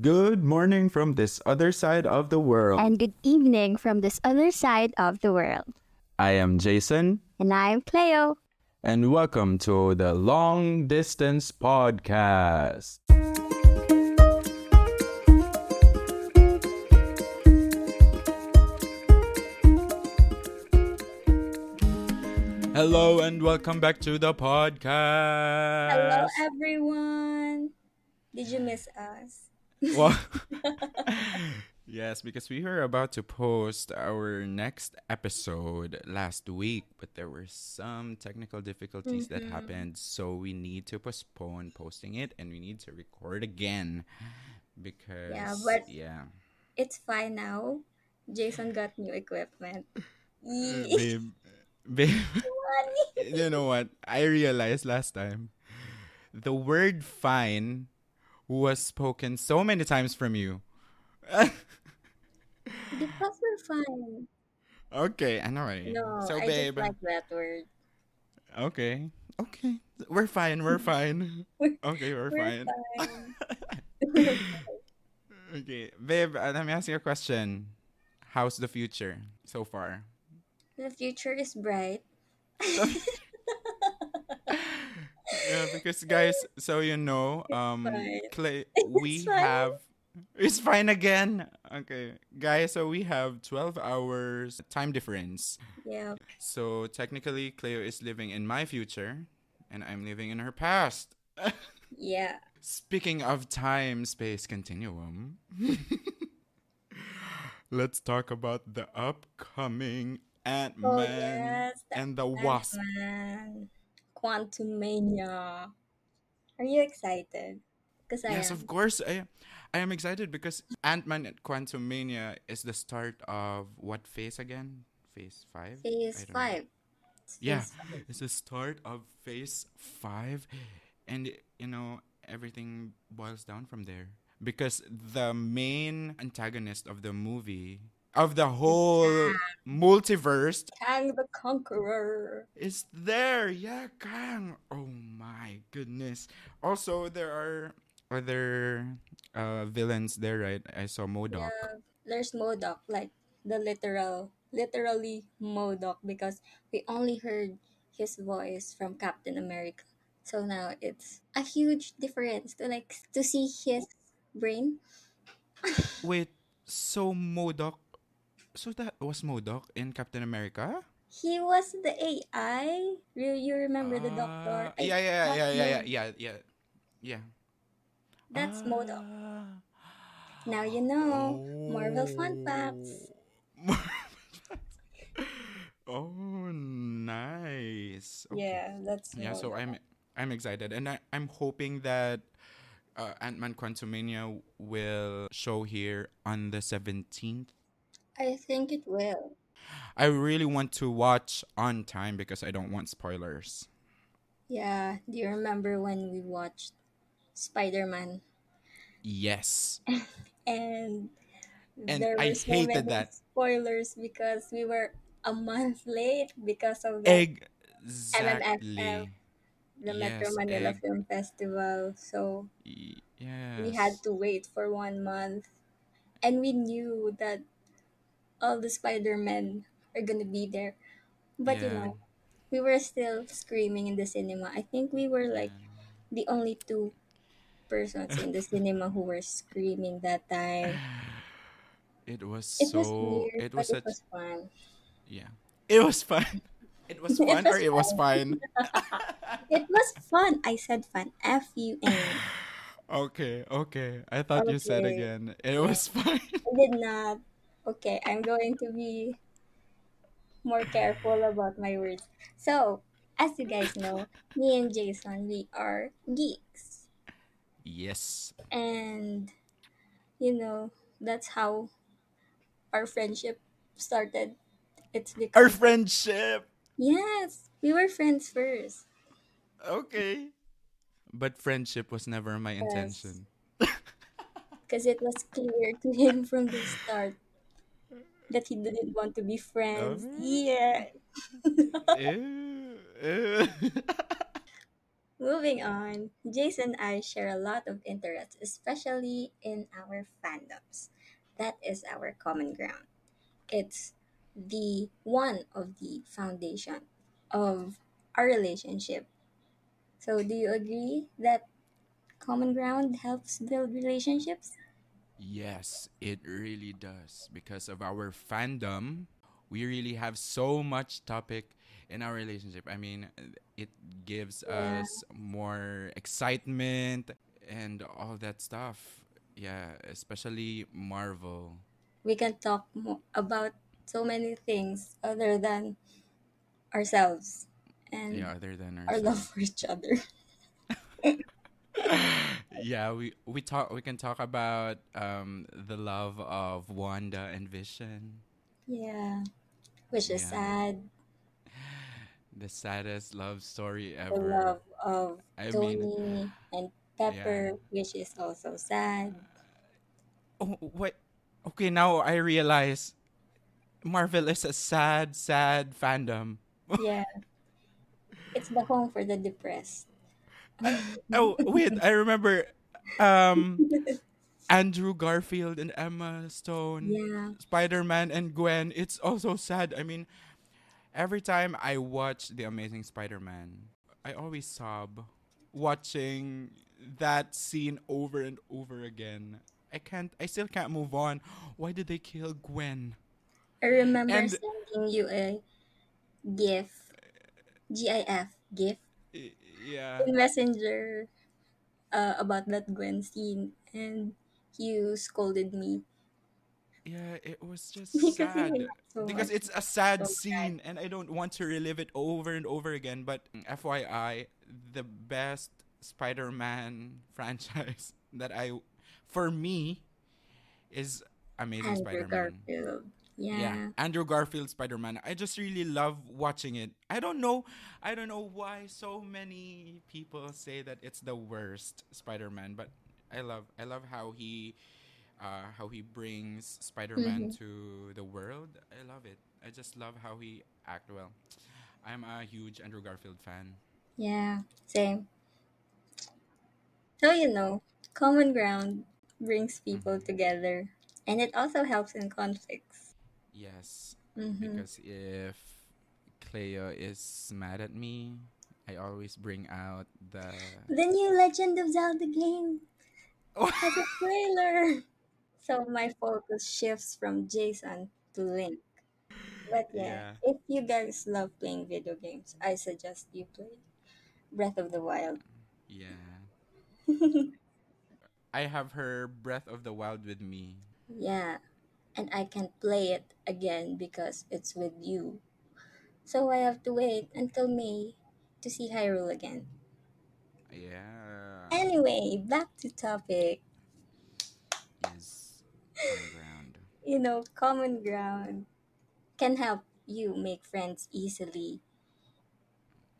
Good morning from this other side of the world. And good evening from this other side of the world. I am Jason, And I'm Cleo. and welcome to the Long Distance Podcast. Hello and welcome back to the podcast. Hello, everyone. Did you miss us? Well, yes, because we were about to post our next episode last week, but there were some technical difficulties that Mm-hmm. happened, so we need to postpone posting it and we need to record again because Yeah, but- yeah, It's fine now. Jason got new equipment. Yee. babe, babe, you know what? I realized last time the word "fine" was spoken so many times from you. because we're fine. Okay, I know right. No, so I babe, just like that word. okay, okay, we're fine, we're fine. Okay, we're, We're fine. fine. okay, babe, uh, let me ask you a question. How's the future so far? the future is bright. yeah, because guys, so you know, um. Clay, we have. It's fine again. Okay, guys, so we have twelve hours time difference. Yeah. So technically, Cleo is living in my future, and I'm living in her past. Yeah. Speaking of time space continuum, let's talk about the upcoming Ant Man Oh, yes. and the Wasp. Quantumania. Are you excited? Because I Yes, am. of course. I, I am excited because Ant Man and Quantumania is the start of what phase again? Phase 5? Phase I don't know. 5. It's Yeah, phase five. it's the start of phase 5. And, you know, everything boils down from there. Because the main antagonist of the movie, of the whole multiverse, Kang the Conqueror. is there. Yeah, Kang. Oh my goodness. Also, there are other uh, villains there, right? I saw MODOK. Yeah, there's MODOK, like the literal, literally MODOK, because we only heard his voice from Captain America. So now it's a huge difference to like to see his brain. Wait, so MODOK. So that was MODOK in Captain America? He was the AI. You, you remember the doctor? Ah, yeah, yeah, yeah, yeah, yeah, yeah, yeah, yeah. That's MODOK. Ah. Now you know. Marvel fun facts. oh, nice. Okay. Yeah, that's Yeah, so I'm I'm excited, and I, I'm hoping that uh, Ant Man Quantumania will show here on the seventeenth. I think it will. I really want to watch on time because I don't want spoilers. Yeah. Do you remember when we watched Spider Man? Yes, and, And there I were so hated many that. spoilers because we were a month late because of the, exactly. the Metro Manila egg. Film Festival. So Yes. we had to wait for one month, and we knew that all the Spider Men are gonna be there, but you Yeah. know, we were still screaming in the cinema. I think we were like the only two persons in the cinema who were screaming that time. It was It so. was weird, it but was it such. was fun. Yeah. It was fun. It was It fun, or was it was fun. It was fun. I said fun. F U N. Okay, okay. I thought you said Okay. again. It was fine. I did not. Okay, I'm going to be more careful about my words. So, as you guys know, me and Jason, we are geeks. yes. And, you know, that's how our friendship started. It's because, Our friendship. yes, we were friends first. Okay. But friendship was never my intention. Because it was clear to him from the start that he didn't want to be friends. Oh. Yeah. Ew, ew. Moving on, Jason and I share a lot of interests, especially in our fandoms. That is our common ground. It's the one of the foundation of our relationship. So, do you agree that common ground helps build relationships? Yes, it really does. Because of our fandom, we really have so much topic in our relationship. I mean, it gives Yeah, us more excitement and all that stuff. Yeah, especially Marvel. we can talk mo- about so many things other than ourselves and Yeah, other than our love for each other. yeah, we we talk we can talk about um the love of Wanda and Vision. Yeah, which is Yeah. sad. The saddest love story ever. The love of I mean, Tony and yeah. Pepper, which is also sad. Oh, what? Okay, now I realize Marvel is a sad, sad fandom. Yeah, it's the home for the depressed. Oh, wait, I remember um Andrew Garfield and Emma Stone, yeah, Spider-Man and Gwen. It's also sad. I mean, every time I watch The Amazing Spider-Man, I always sob watching that scene over and over again. I can't I still can't move on. Why did they kill Gwen? I remember And sending you a GIF, GIF, GIF yeah, in Messenger uh, about that Gwen scene, and you scolded me yeah, it was just because sad so because much. it's a sad So scene and I don't want to relive it over and over again. But FYI, the best Spider-Man franchise that I, for me, is Amazing Spider-Man. Garfield. Yeah, Yeah. Andrew Garfield Spider-Man. I just really love watching it. I don't know, I don't know why so many people say that it's the worst Spider-Man, but I love I love how he uh, how he brings Spider-Man hmm to the world. I love it. I just love how he act well. I'm a huge Andrew Garfield fan. Yeah. Same. So, you know, common ground brings people hmm together and it also helps in conflicts. Yes, Mm-hmm. because if Cleo is mad at me, I always bring out the The new Legend of Zelda game has a trailer. So, my focus shifts from Jason to Link. But yeah, yeah, if you guys love playing video games, I suggest you play Breath of the Wild. yeah. I have her Breath of the Wild with me. yeah, and I can't play it again because it's with you. So I have to wait until May to see Hyrule again. Yeah. Anyway, back to topic. Yes. Common ground. You know, common ground can help you make friends easily.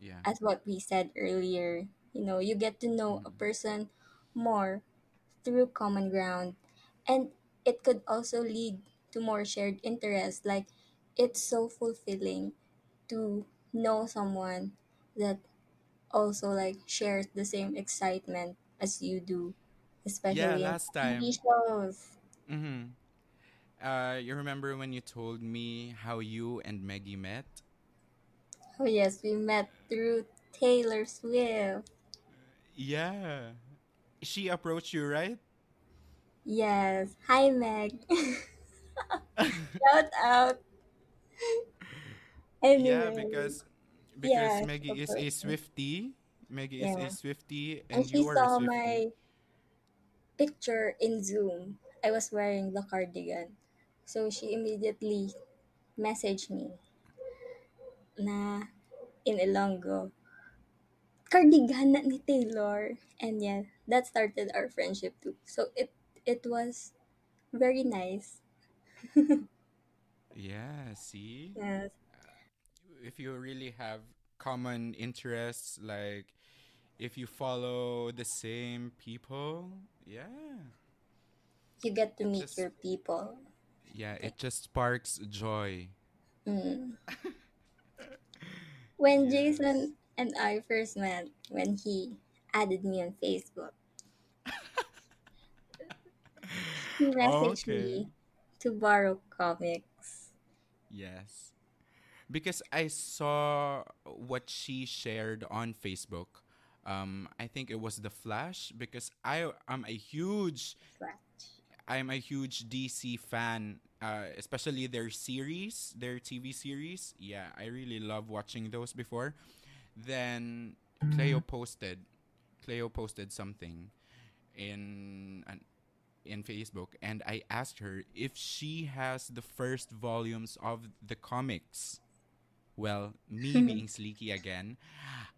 Yeah. As what we said earlier, you know, you get to know a Mm. person more through common ground and it could also lead to more shared interests like it's so fulfilling to know someone that also like shares the same excitement as you do especially in last TV time. shows Mm-hmm. Uh, you remember when you told me how you and Maggie met? oh yes we met through Taylor Swift Yeah. She approached you, right? Yes. Hi Meg. Shout out. Yeah, anyway. because because she Maggie is a Swiftie. Maggie is a yeah. Swiftie and and she you are a saw my picture in Zoom. I was wearing the cardigan. So she immediately messaged me na in Ilonggo, cardigan na ni Taylor. And yeah, that started our friendship too. So it it was very nice. Yeah, see? Yes. If you really have common interests, like if you follow the same people, yeah. You get to It meet just your people. yeah, it just sparks joy. Mm. When Yes. Jason and I first met when he added me on Facebook. He messaged Okay. me to borrow comics. Yes. Because I saw what she shared on Facebook. Um, I think it was The Flash because I am a huge Flash. I'm a huge DC fan, uh, especially their series, their TV series. Yeah, I really love watching those before. Then Cleo posted, Cleo posted something in an, in Facebook, and I asked her if she has the first volumes of the comics. Well, me being sleeky again,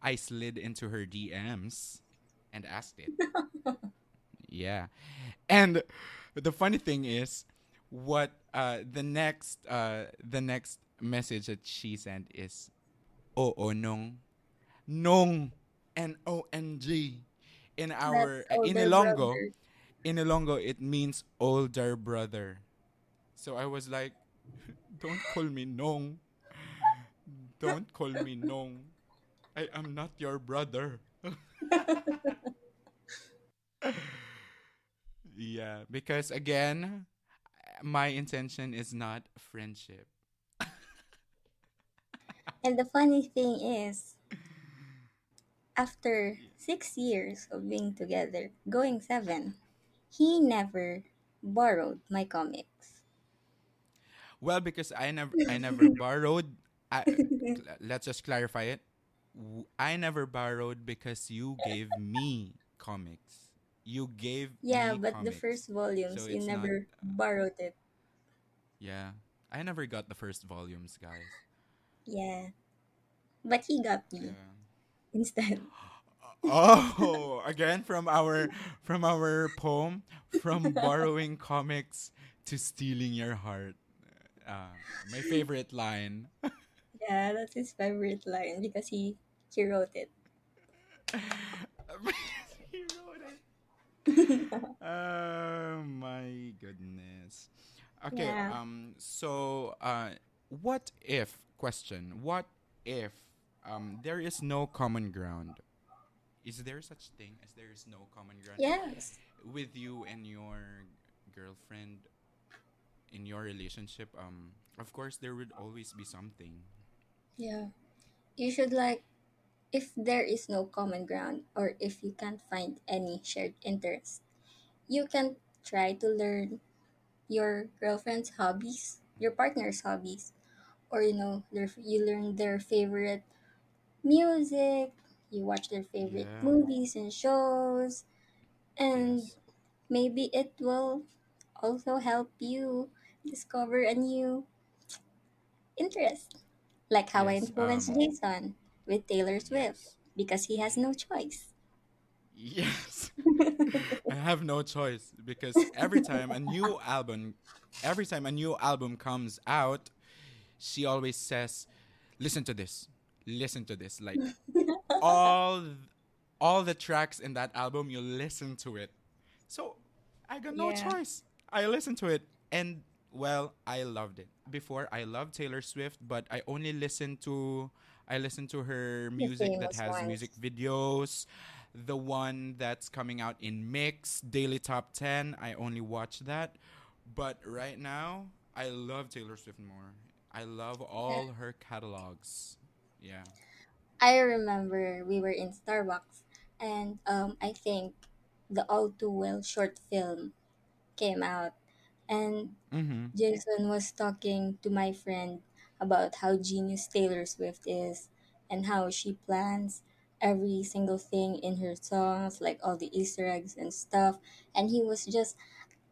I slid into her DMs and asked it. Yeah. And the funny thing is what uh the next uh the next message that she sent is Oo nung nung N O N G in our in Ilonggo brother. In Ilonggo it means older brother. So I was like don't call me Nong. Don't call me Nong. I am not your brother. Yeah, because again, my intention is not friendship. And the funny thing is, after six years of being together, going seven, he never borrowed my comics. Well, because I never I never borrowed. I, let's just clarify it. I never borrowed because you gave me comics. You gave Yeah, but the first volumes, So you it's not never borrowed it. yeah. I never got the first volumes, guys. Yeah. But he got me Yeah. instead. Oh, again from our from our poem from borrowing comics to stealing your heart. Uh, my favorite line. Yeah, that's his favorite line because he he wrote it. He wrote it. Oh my goodness. Okay, Yeah. um so uh what if question, what if um there is no common ground? Is there such thing as there is no common ground Yes. with you and your girlfriend in your relationship? Um of course there would always be something. Yeah. You should like if there is no common ground or if you can't find any shared interest, you can try to learn your girlfriend's hobbies, your partner's hobbies, or you know, their you learn their favorite music, you watch their favorite Yeah. movies and shows, and Yes. maybe it will also help you discover a new interest, like how I Yes. influenced Um Jason with Taylor Swift yes. because he has no choice. Yes. I have no choice because every time a new album every time a new album comes out, she always says, "Listen to this. Listen to this." Like all all the tracks in that album, you listen to it. So, I got no yeah, choice. I listened to it and well, I loved it. Before I loved Taylor Swift, but I only listened to I listened to her music that has music videos. The one that's coming out in mix, Daily Top 10, I only watch that. But right now, I love Taylor Swift more. I love Yeah. all her catalogs. Yeah. I remember we were in Starbucks and um, I think the All Too Well short film came out and Mhm. Jason was talking to my friend about how genius Taylor Swift is and how she plans every single thing in her songs, like all the Easter eggs and stuff. And he was just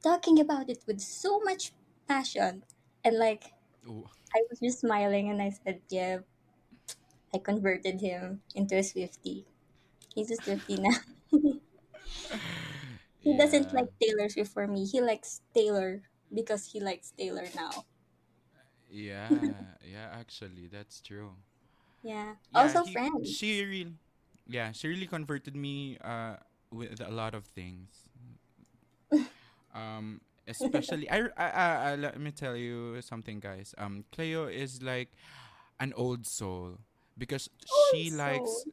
talking about it with so much passion. And like, Ooh, I was just smiling and I said, Yeah, I converted him into a Swiftie. He's a Swiftie now. he doesn't like Taylor Swift for me. He likes Taylor because he likes Taylor now. Yeah, yeah, actually, that's true. Yeah. Yeah, Also, he she friends. really yeah, she really converted me uh with a lot of things. Um especially I, I, I, I let me tell you something guys. Um Cleo is like an old soul because Oh, she likes so.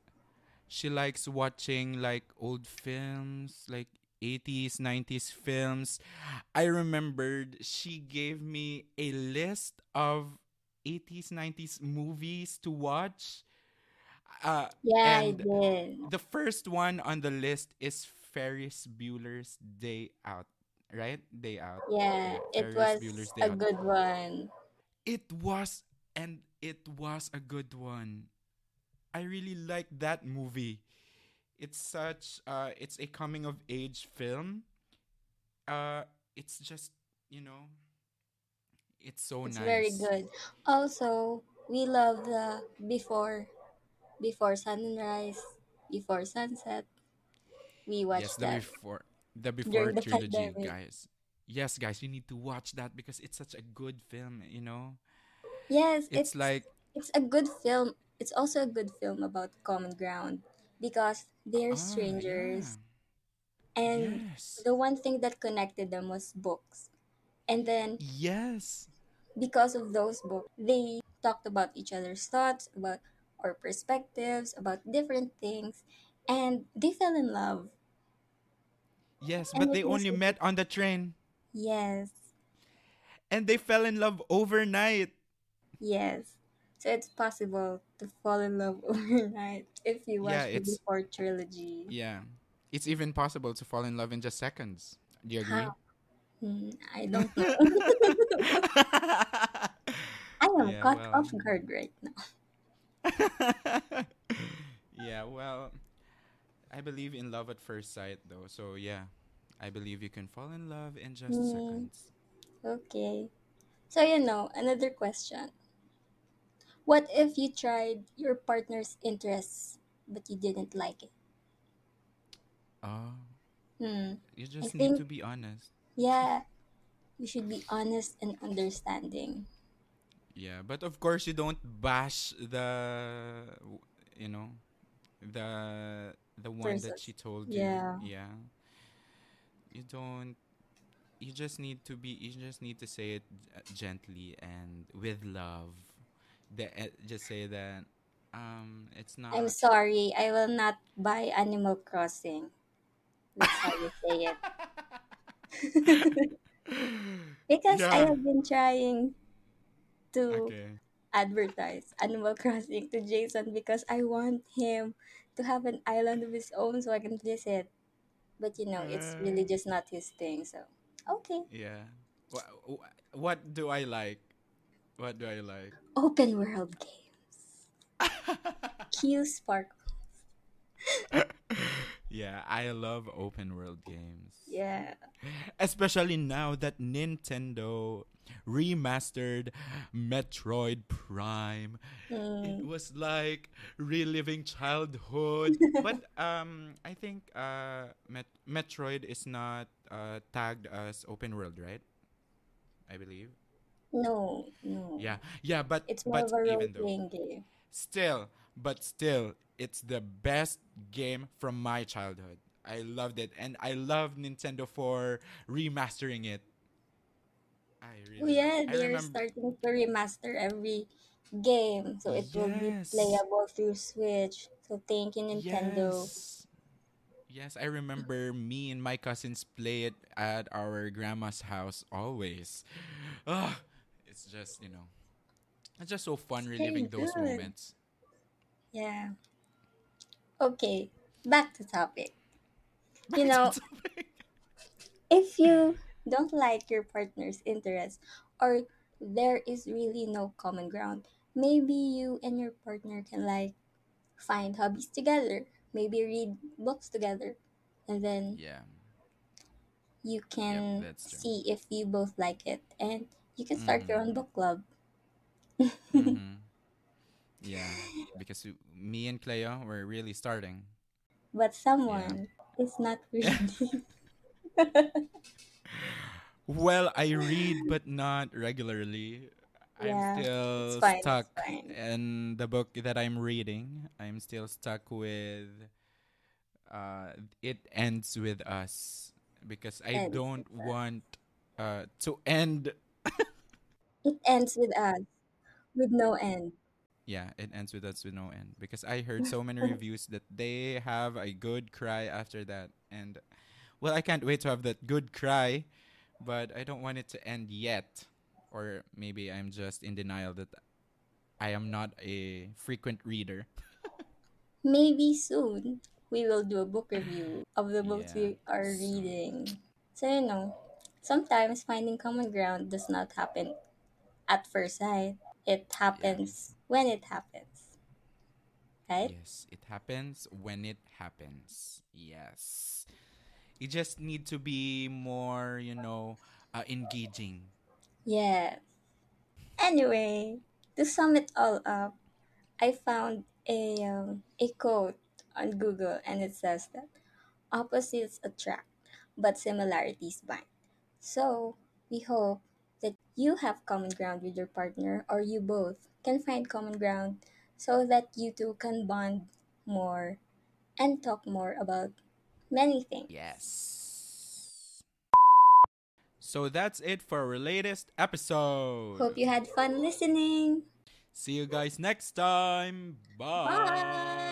she likes watching like old films, like 80s, 90s films. I remembered she gave me a list of 80s, 90s movies to watch. Uh, Yeah, I did. the first one on the list is Ferris Bueller's Day Out, right? Day Out. Yeah, Yeah, it was Bueller's Day a Out. good one. It was, and it was a good one. I really like that movie. It's such, uh, it's a coming of age film. Uh, it's just, you know, it's so nice. It's very good. Also, we love the before before sunrise, before sunset. We Yes, watched the that before, the before the trilogy, pandemic. guys. Yes, guys, you need to watch that because it's such a good film. You know, Yes, it's it's like, it's a good film. It's also a good film about common ground because they're ah, yeah, strangers and yes, the one thing that connected them was books. And then yes. because of those books, they talked about each other's thoughts, about our perspectives, about different things, and they fell in love. Yes, And but it they was only met on the train yes, and they fell in love overnight. Yes. So it's possible to fall in love overnight if you Yeah, watch the it's Before trilogy. yeah. It's even possible to fall in love in just seconds. Do you agree? How? Hmm, I don't know. I am yeah, caught well. off guard right now. yeah, well, I believe in love at first sight though. So yeah, I believe you can fall in love in just Hmm, seconds. okay. So you know, another question. What if you tried your partner's interests but you didn't like it? Oh, Hmm. you I just need think to be honest. yeah, you should be honest and understanding. Yeah, but of course you don't bash the you know, the the one that she told you. yeah. Yeah. You don't you just need to be you just need to say it uh, gently and with love. The, uh, just say that um it's not. I'm sorry, I will not buy Animal Crossing. That's how you say it. because I have been trying to Okay. advertise Animal Crossing to Jason because I want him to have an island of his own so I can visit. But you know, it's really Uh, just not his thing. So, okay. yeah. What, what do I like? What do I like? Open world games. Q Sparkles. yeah, I love open world games. Yeah. Especially now that Nintendo remastered Metroid Prime. It Mm, was like reliving childhood. But um I think uh Met- Metroid is not uh tagged as open world, right? I believe. No, no. Yeah. Yeah, but It's more but of a role even though playing game. still, but still it's the best game from my childhood. I loved it and I love Nintendo for remastering it. I Oh really love. yeah, they're remember starting to remaster every game so it will be playable through Switch. So thank you, Nintendo. Yes. Yes, I remember me and my cousins play it at our grandma's house always. Ah, it's just, you know, it's just so fun reliving those good. moments. Yeah. Okay, back to topic. You Back to know, topic. if you don't like your partner's interest or there is really no common ground, maybe you and your partner can like find hobbies together, maybe read books together, and then Yeah. you can true. see if you both like it and you can start your own Mhm. book club. Mhm. Yeah, because me and Cleo were really starting. but Yeah. someone is not reading. Well, I read, but not regularly. I'm still fine, stuck in the book that I'm reading. I'm still stuck with uh, It Ends With Us because I Ends don't want uh, to end. It ends with us, with no end. Yeah, it ends with us with no end because I heard so many reviews that they have a good cry after that, and well, I can't wait to have that good cry, but I don't want it to end yet, or maybe I'm just in denial that I am not a frequent reader. Maybe soon we will do a book review of the books Yeah, we are soon. reading. So, you know, sometimes finding common ground does not happen at first sight, it Yeah. happens when it happens, right? Yes, it happens when it happens. Yes. You just need to be more, you know, uh, engaging. Yes. Anyway, to sum it all up, I found a um, a quote on Google and it says that opposites attract, but similarities bind. So, we hope that you have common ground with your partner or you both can find common ground so that you two can bond more and talk more about many things. Yes. So that's it for our latest episode. Hope you had fun listening. See you guys next time. Bye. Bye.